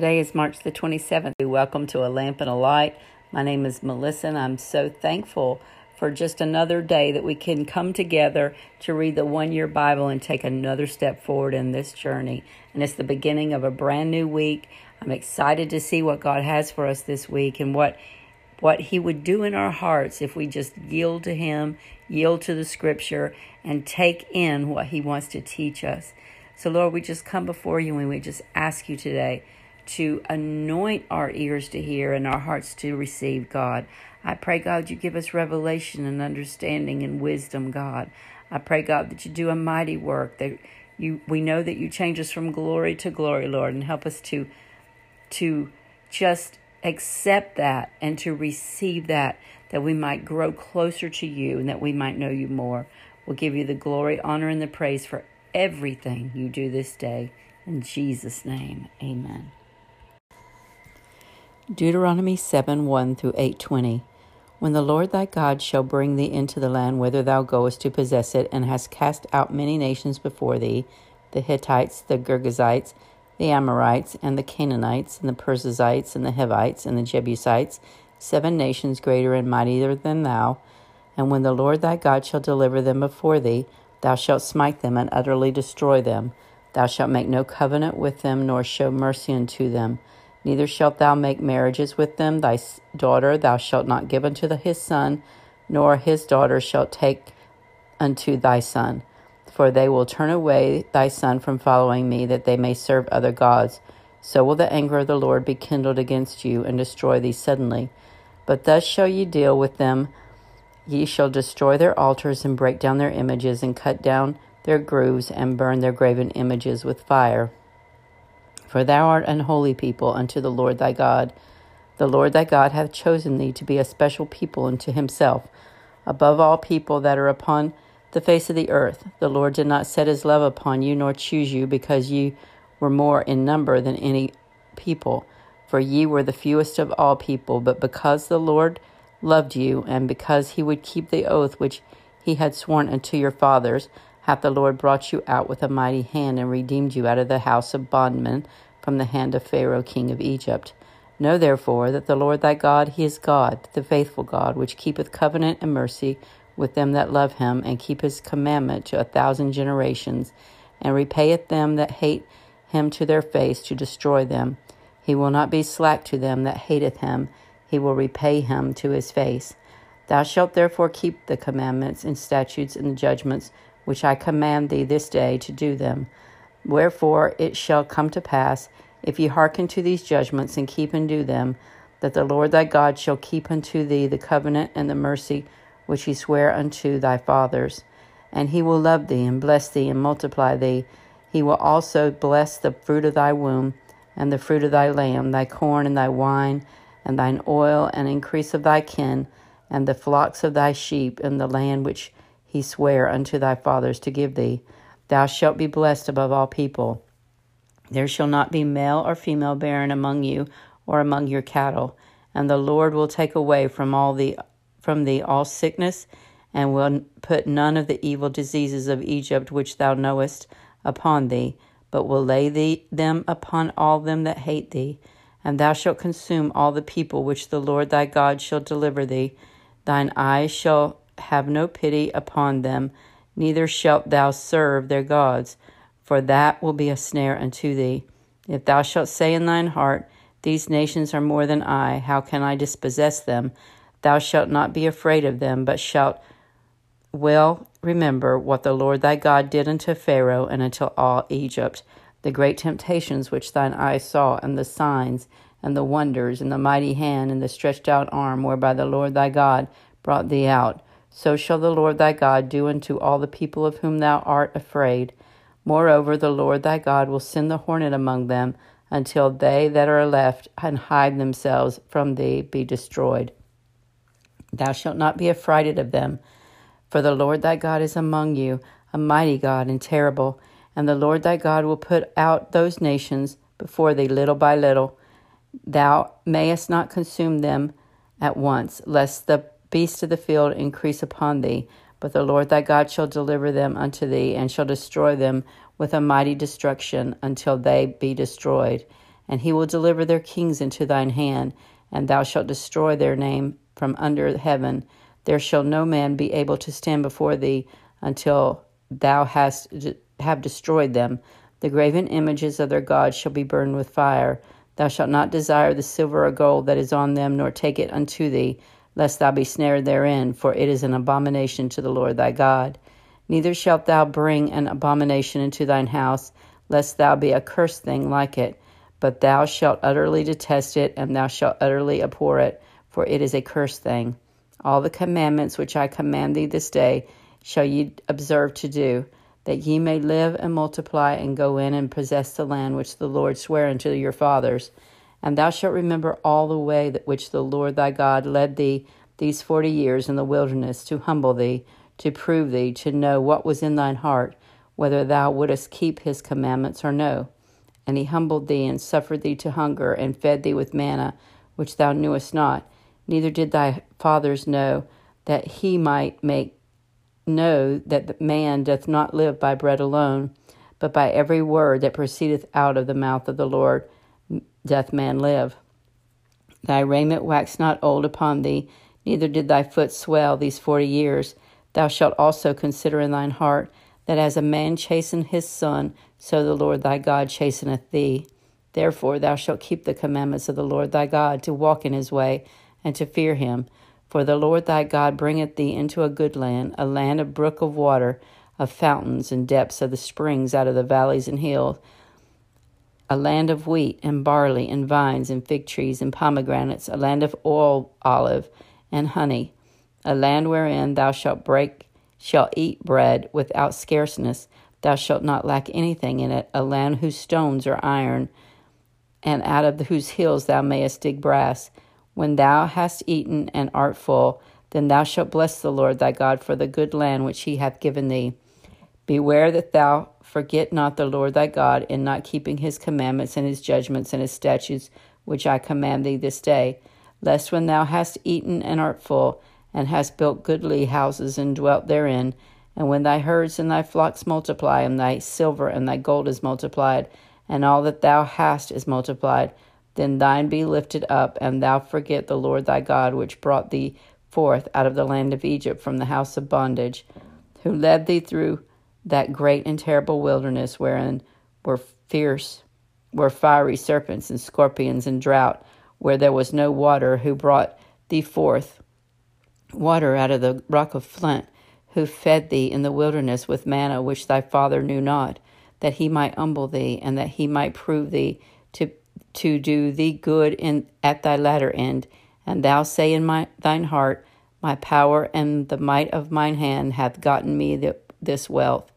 Today is March the 27th. Welcome to A Lamp and a Light. My name is Melissa, and I'm so thankful for just another day that we can come together to read the one year Bible and take another step forward in this journey. And it's the beginning of a brand new week. I'm excited to see what God has for us this week and what what he would do in our hearts if we just yield to him, yield to the scripture, and take in what he wants to teach us. So, Lord, we just come before you and we just ask you today to anoint our ears to hear and our hearts to receive, God. I pray, God, you give us revelation and understanding and wisdom, God. I pray, God, that you do a mighty work, that you we know that you change us from glory to glory, Lord, and help us to to just accept that and to receive that, that we might grow closer to you and that we might know you more. We'll give you the glory, honor, and the praise for everything you do this day. In Jesus' name, amen. Deuteronomy 7 1 through 820. When the Lord thy God shall bring thee into the land whither thou goest to possess it, and hast cast out many nations before thee, the Hittites, the Girgashites, the Amorites, and the Canaanites, and the Perizzites, and the Hivites, and the Jebusites, seven nations greater and mightier than thou. And when the Lord thy God shall deliver them before thee, thou shalt smite them and utterly destroy them. Thou shalt make no covenant with them, nor show mercy unto them. Neither shalt thou make marriages with them. Thy daughter thou shalt not give unto the, his son, nor his daughter shalt take unto thy son for they will turn away thy son from following me, that they may serve other gods. So will the anger of the Lord be kindled against you, and destroy thee suddenly. But thus shall ye deal with them. Ye shall destroy their altars, and break down their images, and cut down their groves, and burn their graven images with fire. For thou art an holy people unto the Lord thy God. The Lord thy God hath chosen thee to be a special people unto himself, above all people that are upon the face of the earth. The Lord did not set his love upon you, nor choose you, because ye were more in number than any people, for ye were the fewest of all people, but because the Lord loved you, and because he would keep the oath which he had sworn unto your fathers, hath the Lord brought you out with a mighty hand, and redeemed you out of the house of bondmen from the hand of Pharaoh king of Egypt. Know therefore that the Lord thy God, he is God, the faithful God, which keepeth covenant and mercy with them that love him, and keep his commandment to a thousand generations, and repayeth them that hate him to their face to destroy them. He will not be slack to them that hateth him, he will repay him to his face. Thou shalt therefore keep the commandments and statutes and the judgments which I command thee this day to do them. Wherefore it shall come to pass, if ye hearken to these judgments and keep and do them, that the Lord thy God shall keep unto thee the covenant and the mercy which he sware unto thy fathers. And he will love thee, and bless thee, and multiply thee. He will also bless the fruit of thy womb, and the fruit of thy lamb, thy corn, and thy wine, and thine oil, and increase of thy kin, and the flocks of thy sheep, and the land which he sware unto thy fathers to give thee. Thou shalt be blessed above all people. There shall not be male or female barren among you, or among your cattle. And the Lord will take away from all the from thee all sickness, and will put none of the evil diseases of Egypt which thou knowest upon thee, but will lay thee, them upon all them that hate thee. And thou shalt consume all the people which the Lord thy God shall deliver thee. Thine eyes shall have no pity upon them, neither shalt thou serve their gods, for that will be a snare unto thee. If thou shalt say in thine heart, These nations are more than I, how can I dispossess them? Thou shalt not be afraid of them, but shalt well remember what the Lord thy God did unto Pharaoh and unto all Egypt, the great temptations which thine eyes saw, and the signs, and the wonders, and the mighty hand, and the stretched out arm, whereby the Lord thy God brought thee out. So shall the Lord thy God do unto all the people of whom thou art afraid. Moreover, the Lord thy God will send the hornet among them, until they that are left and hide themselves from thee be destroyed. Thou shalt not be affrighted of them, for the Lord thy God is among you, a mighty God and terrible. And the Lord thy God will put out those nations before thee little by little. Thou mayest not consume them at once, lest the beasts of the field increase upon thee. But the Lord thy God shall deliver them unto thee, and shall destroy them with a mighty destruction until they be destroyed. and he will deliver their kings into thine hand, and thou shalt destroy their name from under heaven. There shall no man be able to stand before thee until thou hast have destroyed them. The graven images of their gods shall be burned with fire. Thou shalt not desire the silver or gold that is on them, nor take it unto thee, lest thou be snared therein, for it is an abomination to the Lord thy God. Neither shalt thou bring an abomination into thine house, lest thou be a cursed thing like it. But thou shalt utterly detest it, and thou shalt utterly abhor it, for it is a cursed thing. All the commandments which I command thee this day shall ye observe to do, that ye may live and multiply and go in and possess the land which the Lord sware unto your fathers. And thou shalt remember all the way that which the Lord thy God led thee these forty years in the wilderness to humble thee to prove thee, to know what was in thine heart, whether thou wouldest keep his commandments or no. And he humbled thee, and suffered thee to hunger, and fed thee with manna, which thou knewest not, neither did thy fathers know, that he might make know that man doth not live by bread alone, but by every word that proceedeth out of the mouth of the Lord doth man live. Thy raiment waxed not old upon thee, neither did thy foot swell these forty years. Thou shalt also consider in thine heart that as a man chasteneth his son, so the Lord thy God chasteneth thee. Therefore thou shalt keep the commandments of the Lord thy God, to walk in his way, and to fear him. For the Lord thy God bringeth thee into a good land, a land of brook of water, of fountains and depths of the springs out of the valleys and hills, a land of wheat and barley and vines and fig trees and pomegranates, a land of oil, olive, and honey a land wherein thou shalt break shalt eat bread without scarceness. Thou shalt not lack anything in it a land whose stones are iron and out of whose hills thou mayest dig brass. When thou hast eaten and art full then thou shalt bless the lord thy god for the good land which he hath given thee. Beware that thou forget not the lord thy god in not keeping his commandments and his judgments and his statutes which i command thee this day lest when thou hast eaten and art full and hast built goodly houses and dwelt therein. And when thy herds and thy flocks multiply, and thy silver and thy gold is multiplied, and all that thou hast is multiplied, then thine be lifted up, and thou forget the Lord thy God, which brought thee forth out of the land of Egypt from the house of bondage, who led thee through that great and terrible wilderness wherein were fierce, were fiery serpents and scorpions and drought, where there was no water, who brought thee forth water out of the rock of flint, who fed thee in the wilderness with manna which thy father knew not, that he might humble thee, and that he might prove thee to to do thee good in at thy latter end. And thou say in my thine heart, My power and the might of mine hand hath gotten me the, this wealth.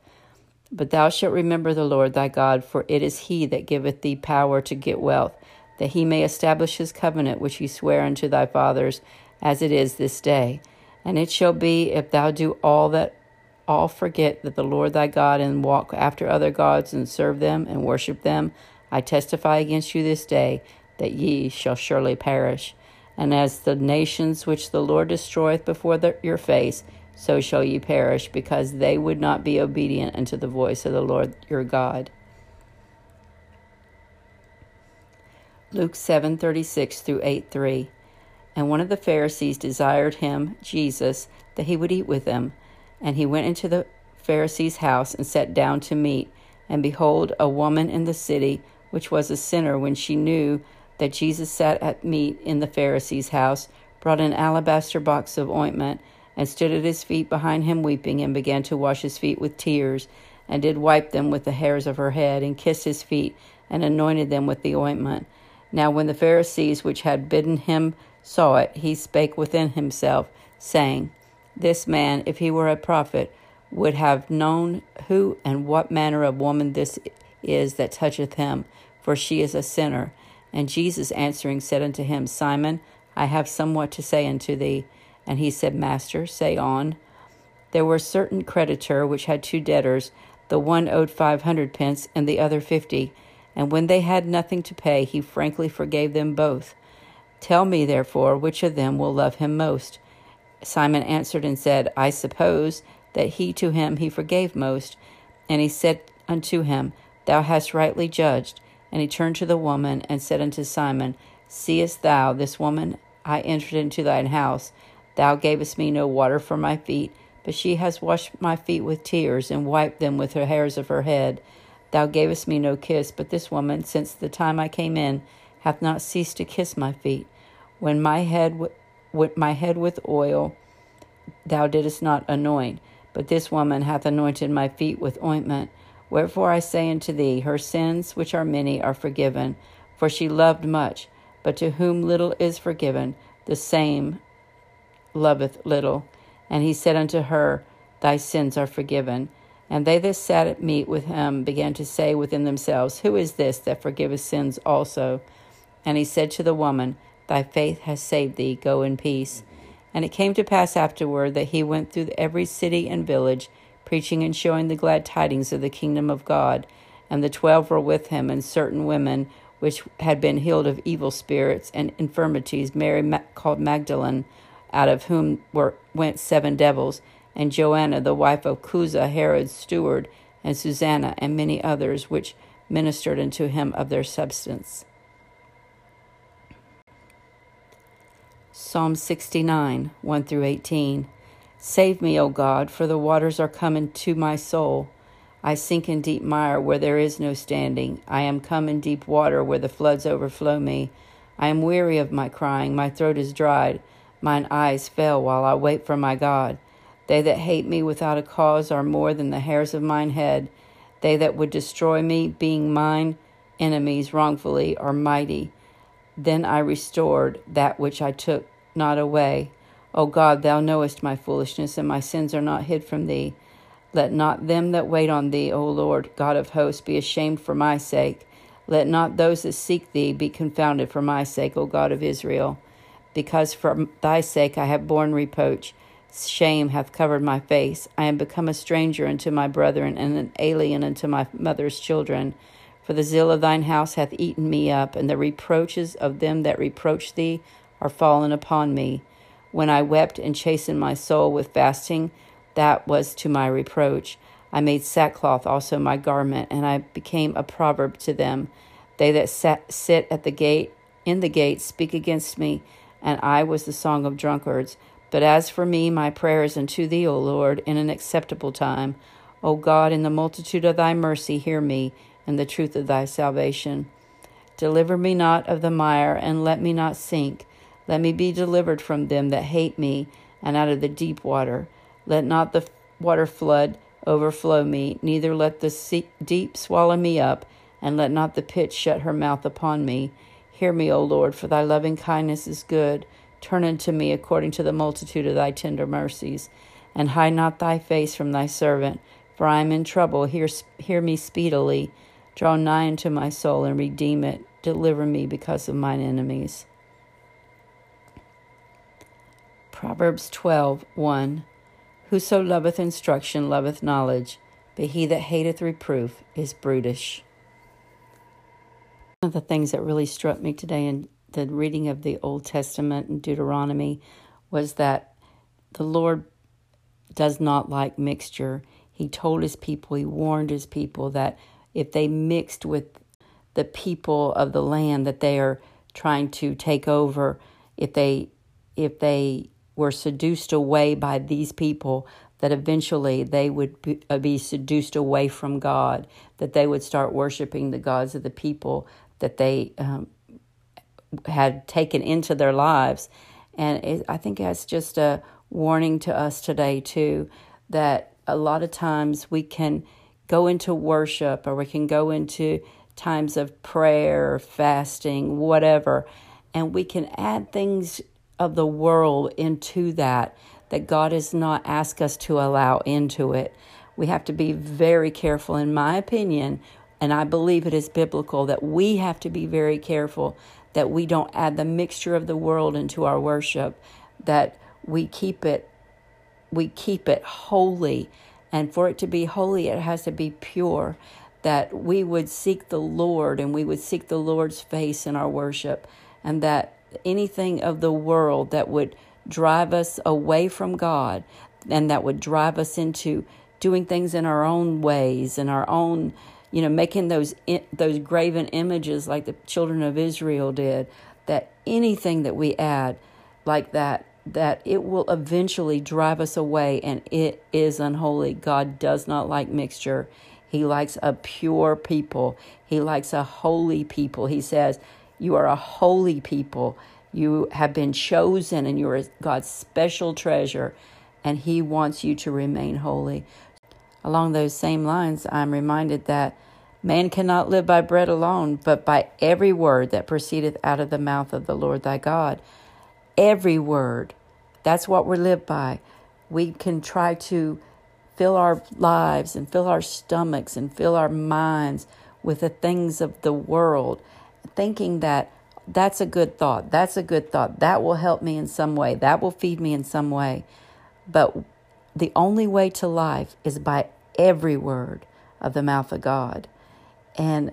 But thou shalt remember the Lord thy God, for it is he that giveth thee power to get wealth, that he may establish his covenant which he sware unto thy fathers as it is this day. And it shall be if thou do all that all forget that the Lord thy God and walk after other gods and serve them and worship them, I testify against you this day that ye shall surely perish. And as the nations which the Lord destroyeth before the, your face, so shall ye perish, because they would not be obedient unto the voice of the Lord your God. Luke 7:36 through 8 3. And one of the Pharisees desired him, Jesus, that he would eat with them. And he went into the Pharisee's house and sat down to meat. And behold, a woman in the city, which was a sinner, when she knew that Jesus sat at meat in the Pharisee's house, brought an alabaster box of ointment, and stood at his feet behind him weeping, and began to wash his feet with tears, and did wipe them with the hairs of her head, and kissed his feet, and anointed them with the ointment. Now when the Pharisees which had bidden him saw it, he spake within himself, saying, This man, if he were a prophet, would have known who and what manner of woman this is that toucheth him, for she is a sinner. And Jesus answering said unto him, Simon, I have somewhat to say unto thee. And he said, Master, say on. There were certain creditor which had two debtors, the one owed five hundred pence, and the other fifty. And when they had nothing to pay, he frankly forgave them both. Tell me, therefore, which of them will love him most. Simon answered and said, I suppose that he to him he forgave most. And he said unto him, Thou hast rightly judged. And he turned to the woman and said unto Simon, Seest thou this woman? I entered into thine house. Thou gavest me no water for my feet, but she has washed my feet with tears and wiped them with the hairs of her head. Thou gavest me no kiss, but this woman, since the time I came in, hath not ceased to kiss my feet. When my head, with my head with oil, thou didst not anoint, but this woman hath anointed my feet with ointment. Wherefore I say unto thee, her sins, which are many, are forgiven, for she loved much. But to whom little is forgiven, the same loveth little. And he said unto her, Thy sins are forgiven. And they that sat at meat with him began to say within themselves, Who is this that forgiveth sins also? And he said to the woman, Thy faith has saved thee. Go in peace. And it came to pass afterward that he went through every city and village, preaching and showing the glad tidings of the kingdom of God. And the twelve were with him, and certain women which had been healed of evil spirits and infirmities, Mary called Magdalene, out of whom were, went seven devils, and Joanna, the wife of Chuza, Herod's steward, and Susanna, and many others, which ministered unto him of their substance. Psalm 69, 1 through 18. Save me, O God, for the waters are come to my soul. I sink in deep mire where there is no standing. I am come in deep water where the floods overflow me. I am weary of my crying, my throat is dried, mine eyes fail while I wait for my God. They that hate me without a cause are more than the hairs of mine head. They that would destroy me, being mine enemies wrongfully, are mighty. Then I restored that which I took not away. O God, thou knowest my foolishness, and my sins are not hid from thee. Let not them that wait on thee, O Lord, God of hosts, be ashamed for my sake. Let not those that seek thee be confounded for my sake, O God of Israel. Because for thy sake I have borne reproach. Shame hath covered my face. I am become a stranger unto my brethren, and an alien unto my mother's children. For the zeal of thine house hath eaten me up, and the reproaches of them that reproach thee are fallen upon me. When I wept and chastened my soul with fasting, that was to my reproach. I made sackcloth also my garment, and I became a proverb to them. They that sat, sit at the gate, in the gate, speak against me, and I was the song of drunkards. But as for me, my prayer is unto thee, O Lord, in an acceptable time. O God, in the multitude of thy mercy, hear me in the truth of thy salvation. Deliver me not of the mire, and let me not sink. Let me be delivered from them that hate me, and out of the deep water. Let not the water flood overflow me, neither let the deep swallow me up, and let not the pit shut her mouth upon me. Hear me, O Lord, for thy loving kindness is good. Turn unto me according to the multitude of thy tender mercies, and hide not thy face from thy servant, for I am in trouble. Hear, hear me speedily. Draw nigh unto my soul and redeem it. Deliver me because of mine enemies. Proverbs 12 1. Whoso loveth instruction loveth knowledge, but he that hateth reproof is brutish. One of the things that really struck me today in the reading of the Old Testament and Deuteronomy was that the Lord does not like mixture. He told his people, he warned his people that if they mixed with the people of the land that they are trying to take over, if they if they were seduced away by these people, that eventually they would be, uh, be seduced away from God, that they would start worshiping the gods of the people that they um, had taken into their lives. And it, I think that's just a warning to us today, too, that a lot of times we can go into worship or we can go into times of prayer, fasting, whatever, and we can add things of the world into that that God has not asked us to allow into it. We have to be very careful, in my opinion, and I believe it is biblical that we have to be very careful that we don't add the mixture of the world into our worship, that we keep it we keep it holy and for it to be holy, it has to be pure. That we would seek the Lord and we would seek the Lord's face in our worship, and that anything of the world that would drive us away from God and that would drive us into doing things in our own ways and our own you know, making those those graven images like the children of Israel did. That anything that we add like that, that it will eventually drive us away, and it is unholy. God does not like mixture. He likes a pure people. He likes a holy people. He says, "You are a holy people." You have been chosen and you are God's special treasure, and He wants you to remain holy. Along those same lines, I'm reminded that man cannot live by bread alone, but by every word that proceedeth out of the mouth of the Lord thy God. Every word. That's what we live by. We can try to fill our lives and fill our stomachs and fill our minds with the things of the world, thinking that that's a good thought. That's a good thought. That will help me in some way. That will feed me in some way. But the only way to life is by every word of the mouth of God. And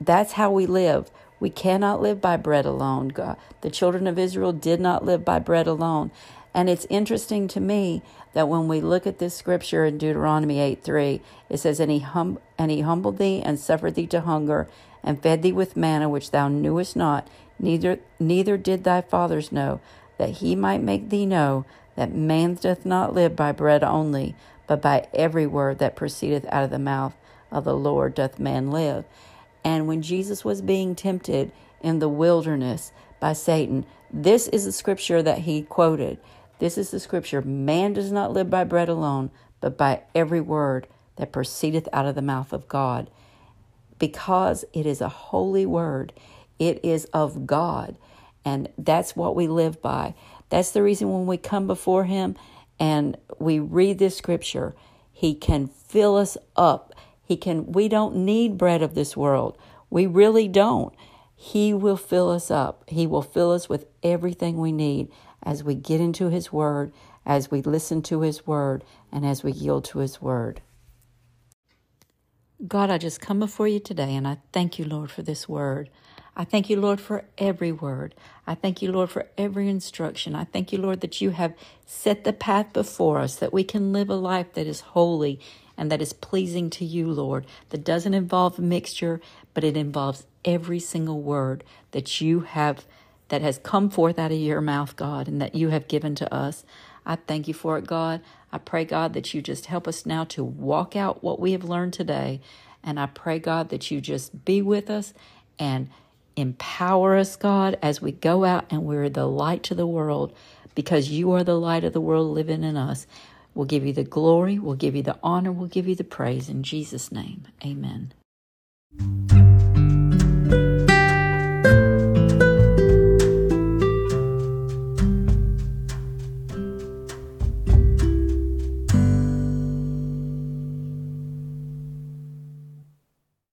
that's how we live. We cannot live by bread alone. God, the children of Israel did not live by bread alone. And it's interesting to me that when we look at this scripture in Deuteronomy 8 3, it says, and he, hum- and he humbled thee and suffered thee to hunger and fed thee with manna which thou knewest not, neither neither did thy fathers know, that he might make thee know that man doth not live by bread only, but by every word that proceedeth out of the mouth of the Lord doth man live. And when Jesus was being tempted in the wilderness by Satan, this is the scripture that he quoted. This is the scripture Man does not live by bread alone, but by every word that proceedeth out of the mouth of God. Because it is a holy word, it is of God. And that's what we live by. That's the reason when we come before Him and we read this scripture, He can fill us up. He can, we don't need bread of this world. We really don't. He will fill us up. He will fill us with everything we need as we get into His Word, as we listen to His Word, and as we yield to His Word. God, I just come before you today and I thank you, Lord, for this word. I thank you, Lord, for every word. I thank you, Lord, for every instruction. I thank you, Lord, that you have set the path before us, that we can live a life that is holy and that is pleasing to you, Lord, that doesn't involve mixture, but it involves every single word that you have, that has come forth out of your mouth, God, and that you have given to us. I thank you for it, God. I pray, God, that you just help us now to walk out what we have learned today. And I pray, God, that you just be with us and Empower us, God, as we go out and we're the light to the world because you are the light of the world living in us. We'll give you the glory, we'll give you the honor, we'll give you the praise. In Jesus' name, amen.